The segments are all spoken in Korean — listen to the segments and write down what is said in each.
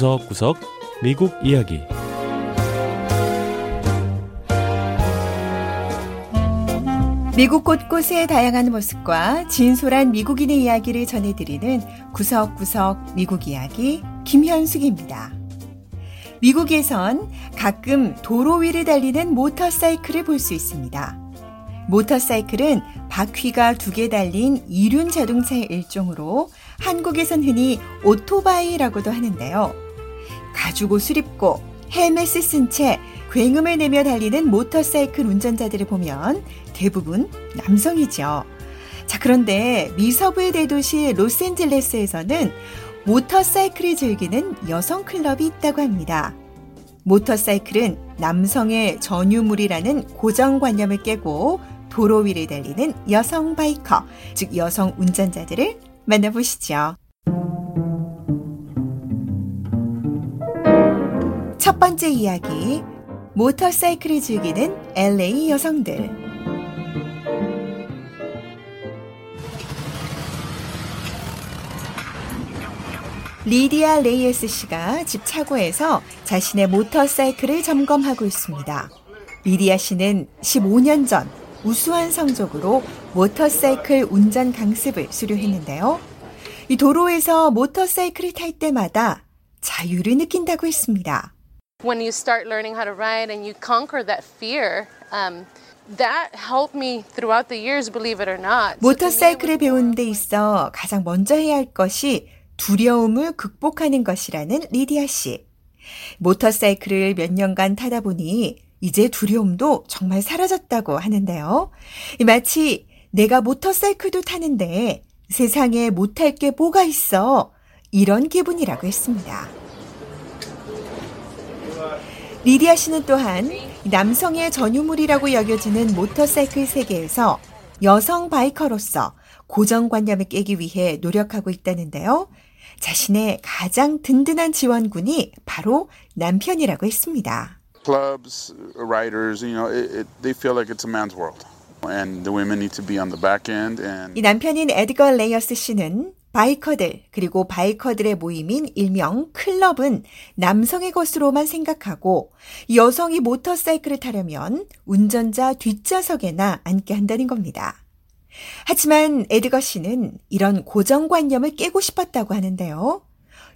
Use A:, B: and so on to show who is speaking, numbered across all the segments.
A: 구석구석 미국 이야기
B: 미국 곳곳의 다양한 모습과 진솔한 미국인의 이야기를 전해드리는 구석구석 미국 이야기 김현숙입니다. 미국에선 가끔 도로 위를 달리는 모터사이클을 볼 수 있습니다. 모터사이클은 바퀴가 두 개 달린 이륜 자동차의 일종으로 한국에선 흔히 오토바이라고도 하는데요. 가죽 옷을 입고 헬멧을 쓴 채 굉음을 내며 달리는 모터사이클 운전자들을 보면 대부분 남성이죠. 자, 그런데 미서부의 대도시 로스앤젤레스에서는 모터사이클을 즐기는 여성 클럽이 있다고 합니다. 모터사이클은 남성의 전유물이라는 고정관념을 깨고 도로 위를 달리는 여성 바이커, 즉 여성 운전자들을 만나보시죠. 첫 번째 이야기, 모터사이클을 즐기는 LA 여성들. 리디아 레이에스 씨가 집 차고에서 자신의 모터사이클을 점검하고 있습니다. 리디아 씨는 15년 전 우수한 성적으로 모터사이클 운전 강습을 수료했는데요. 이 도로에서 모터사이클을 탈 때마다 자유를 느낀다고 했습니다.
C: When you start learning how to ride and you conquer that fear, um, that helped me throughout the years, believe it or not.
B: 모터사이클을 배우는 데 있어 가장 먼저 해야 할 것이 두려움을 극복하는 것이라는 리디아 씨. 모터사이클을 몇 년간 타다 보니 이제 두려움도 정말 사라졌다고 하는데요. 마치 내가 모터사이클도 타는데 세상에 못할 게 뭐가 있어. 이런 기분이라고 했습니다. 리디아 씨는 또한 남성의 전유물이라고 여겨지는 모터사이클 세계에서 여성 바이커로서 고정관념을 깨기 위해 노력하고 있다는데요. 자신의 가장 든든한 지원군이 바로 남편이라고 했습니다.
D: Clubs, riders, you know, it, it, they feel like it's a man's world. And the women need to be on the back end. And
B: 이 남편인 에드거 레이에스 씨는 바이커들 그리고 바이커들의 모임인 일명 클럽은 남성의 것으로만 생각하고 여성이 모터사이클을 타려면 운전자 뒷좌석에나 앉게 한다는 겁니다. 하지만 에드거 씨는 이런 고정관념을 깨고 싶었다고 하는데요.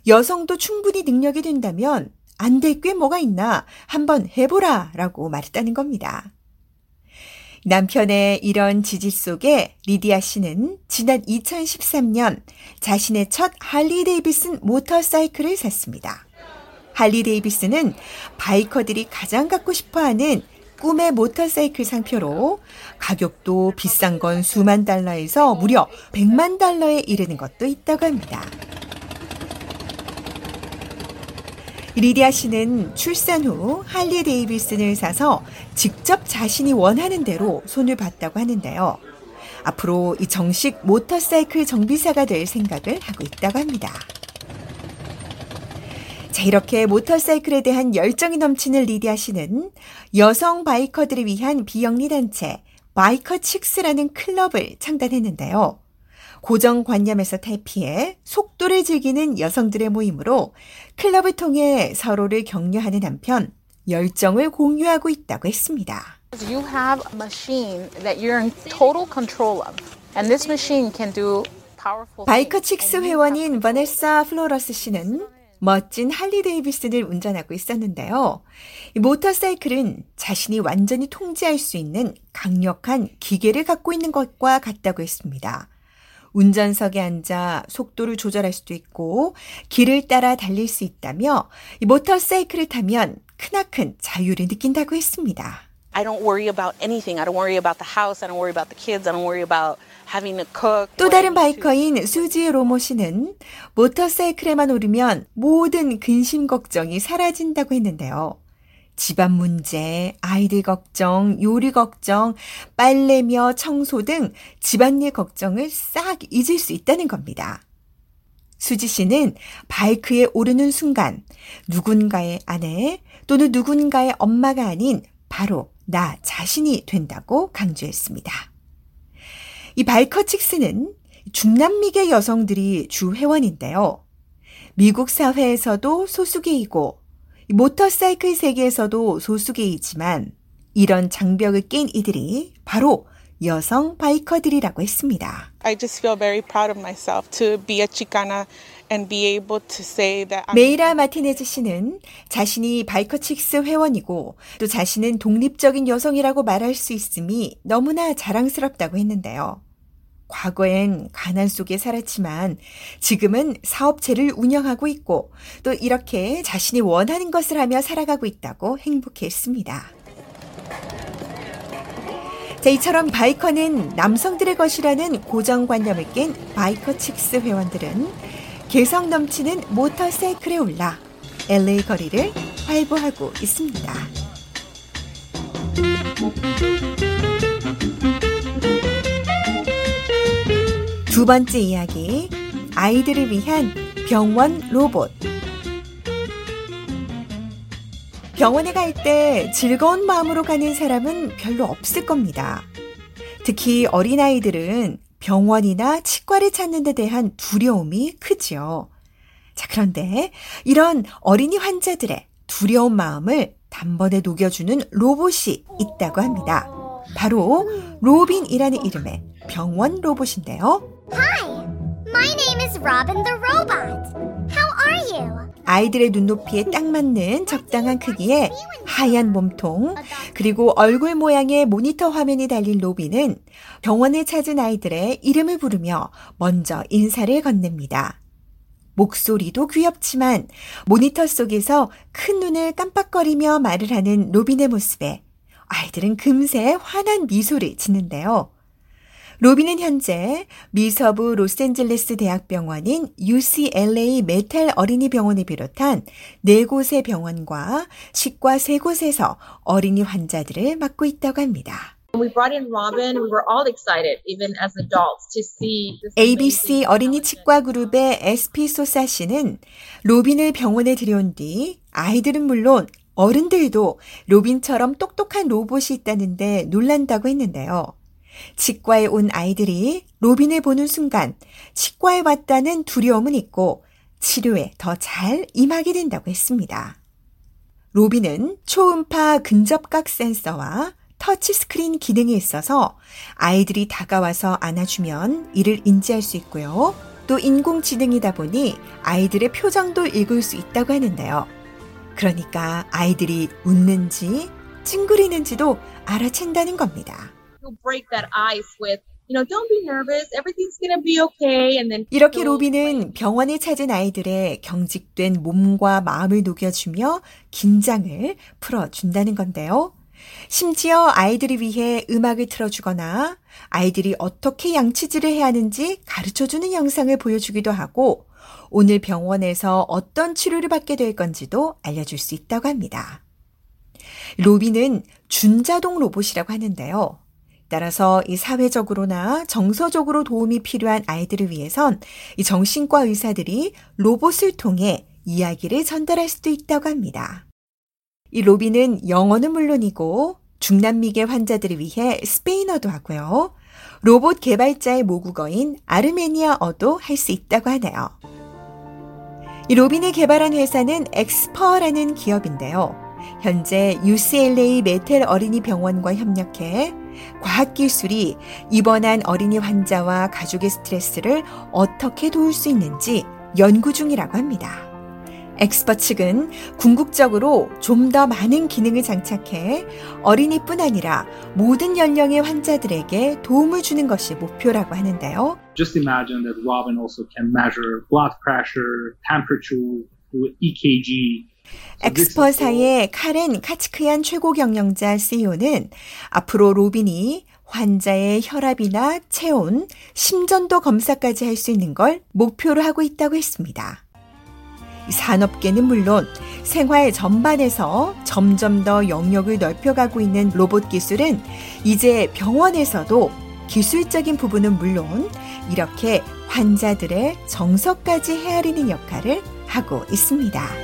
B: 여성도 충분히 능력이 된다면 안될게 뭐가 있나 한번 해보라 라고 말했다는 겁니다. 남편의 이런 지지 속에 리디아 씨는 지난 2013년 자신의 첫 할리 데이비슨 모터사이클을 샀습니다. 할리 데이비슨은 바이커들이 가장 갖고 싶어 하는 꿈의 모터사이클 상표로 가격도 비싼 건 수만 달러에서 무려 100만 달러에 이르는 것도 있다고 합니다. 리디아 씨는 출산 후 할리 데이비슨을 사서 직접 자신이 원하는 대로 손을 봤다고 하는데요. 앞으로 이 정식 모터사이클 정비사가 될 생각을 하고 있다고 합니다. 자, 이렇게 모터사이클에 대한 열정이 넘치는 리디아 씨는 여성 바이커들을 위한 비영리 단체 바이커 칙스라는 클럽을 창단했는데요. 고정관념에서 탈피해 속도를 즐기는 여성들의 모임으로 클럽을 통해 서로를 격려하는 한편 열정을 공유하고 있다고 했습니다.
C: You have a machine that you're in total control of. And this machine can do powerful
B: 바이커 칙스 회원인 버네사 플로러스 씨는 멋진 할리 데이비슨을 운전하고 있었는데요. 이 모터사이클은 자신이 완전히 통제할 수 있는 강력한 기계를 갖고 있는 것과 같다고 했습니다. 운전석에 앉아 속도를 조절할 수도 있고 길을 따라 달릴 수 있다며 이 모터사이클을 타면 크나큰 자유를 느낀다고 했습니다.
E: I don't worry about anything. I don't worry about the house. I don't worry about the kids. I don't worry about having to cook.
B: 또 다른 바이커인 수지 로모 씨는 모터사이클에만 오르면 모든 근심 걱정이 사라진다고 했는데요. 집안 문제, 아이들 걱정, 요리 걱정, 빨래며 청소 등 집안일 걱정을 싹 잊을 수 있다는 겁니다. 수지 씨는 바이크에 오르는 순간 누군가의 아내 또는 누군가의 엄마가 아닌 바로 나 자신이 된다고 강조했습니다. 이 발커칙스는 중남미계 여성들이 주 회원인데요. 미국 사회에서도 소수계이고 모터사이클 세계에서도 소수계이지만 이런 장벽을 깬 이들이 바로 여성 바이커들이라고 했습니다.
F: I just feel very proud of myself to be a Chicana and be able to say that I'm
B: 메이라 마티네즈 씨는 자신이 바이커칙스 회원이고 또 자신은 독립적인 여성이라고 말할 수 있음이 너무나 자랑스럽다고 했는데요. 과거엔 가난 속에 살았지만 지금은 사업체를 운영하고 있고 또 이렇게 자신이 원하는 것을 하며 살아가고 있다고 행복했습니다. 자, 이처럼 바이커는 남성들의 것이라는 고정관념을 깬 바이커 칙스 회원들은 개성 넘치는 모터사이클에 올라 LA 거리를 활보하고 있습니다. 두 번째 이야기, 아이들을 위한 병원 로봇. 병원에 갈 때 즐거운 마음으로 가는 사람은 별로 없을 겁니다. 특히 어린아이들은 병원이나 치과를 찾는 데 대한 두려움이 크지요. 자, 그런데 이런 어린이 환자들의 두려운 마음을 단번에 녹여주는 로봇이 있다고 합니다. 바로 로빈이라는 이름의 병원 로봇인데요.
G: Hi, my name is Robin the Robot. How are you?
B: 아이들의 눈높이에 딱 맞는 적당한 크기의 하얀 몸통, 그리고 얼굴 모양의 모니터 화면이 달린 로빈은 병원을 찾은 아이들의 이름을 부르며 먼저 인사를 건넵니다. 목소리도 귀엽지만 모니터 속에서 큰 눈을 깜빡거리며 말을 하는 로빈의 모습에 아이들은 금세 환한 미소를 짓는데요. 로빈은 현재 미서부 로스앤젤레스 대학병원인 UCLA 메텔 어린이 병원을 비롯한 네 곳의 병원과 치과 세 곳에서 어린이 환자들을 맡고 있다고 합니다. ABC 어린이 치과 그룹의 SP 소사 씨는 로빈을 병원에 들여온 뒤 아이들은 물론 어른들도 로빈처럼 똑똑한 로봇이 있다는데 놀란다고 했는데요. 치과에 온 아이들이 로빈을 보는 순간 치과에 왔다는 두려움은 잊고 치료에 더 잘 임하게 된다고 했습니다. 로빈은 초음파 근접각 센서와 터치스크린 기능이 있어서 아이들이 다가와서 안아주면 이를 인지할 수 있고요. 또 인공지능이다 보니 아이들의 표정도 읽을 수 있다고 하는데요. 그러니까 아이들이 웃는지 찡그리는지도 알아챈다는 겁니다.
H: Break that ice with,
B: 이렇게 로빈은 병원을 찾은 아이들의 경직된 몸과 마음을 녹여주며 긴장을 풀어준다는 건데요. 심지어 아이들을 위해 음악을 틀어주거나 아이들이 어떻게 양치질을 해야 하는지 가르쳐주는 영상을 보여주기도 하고 오늘 병원에서 어떤 치료를 받게 될 건지도 알려줄 수 있다고 합니다. 로비는 준자동 로봇이라고 하는데요. 따라서 이 사회적으로나 정서적으로 도움이 필요한 아이들을 위해선 이 정신과 의사들이 로봇을 통해 이야기를 전달할 수도 있다고 합니다. 이 로빈은 영어는 물론이고 중남미계 환자들을 위해 스페인어도 하고요. 로봇 개발자의 모국어인 아르메니아어도 할 수 있다고 하네요. 이 로빈을 개발한 회사는 엑스퍼라는 기업인데요. 현재 UCLA 메텔 어린이 병원과 협력해 과학기술이 입원한 어린이 환자와 가족의 스트레스를 어떻게 도울 수 있는지 연구 중이라고 합니다. 엑스퍼 측은 궁극적으로 좀 더 많은 기능을 장착해 어린이뿐 아니라 모든 연령의 환자들에게 도움을 주는 것이 목표라고 하는데요.
I: Just imagine that Robin also can measure blood pressure, temperature, EKG.
B: 엑스퍼사의 카렌 카치크얀 최고 경영자 CEO는 앞으로 로빈이 환자의 혈압이나 체온, 심전도 검사까지 할 수 있는 걸 목표로 하고 있다고 했습니다. 산업계는 물론 생활 전반에서 점점 더 영역을 넓혀가고 있는 로봇 기술은 이제 병원에서도 기술적인 부분은 물론 이렇게 환자들의 정서까지 헤아리는 역할을 하고 있습니다.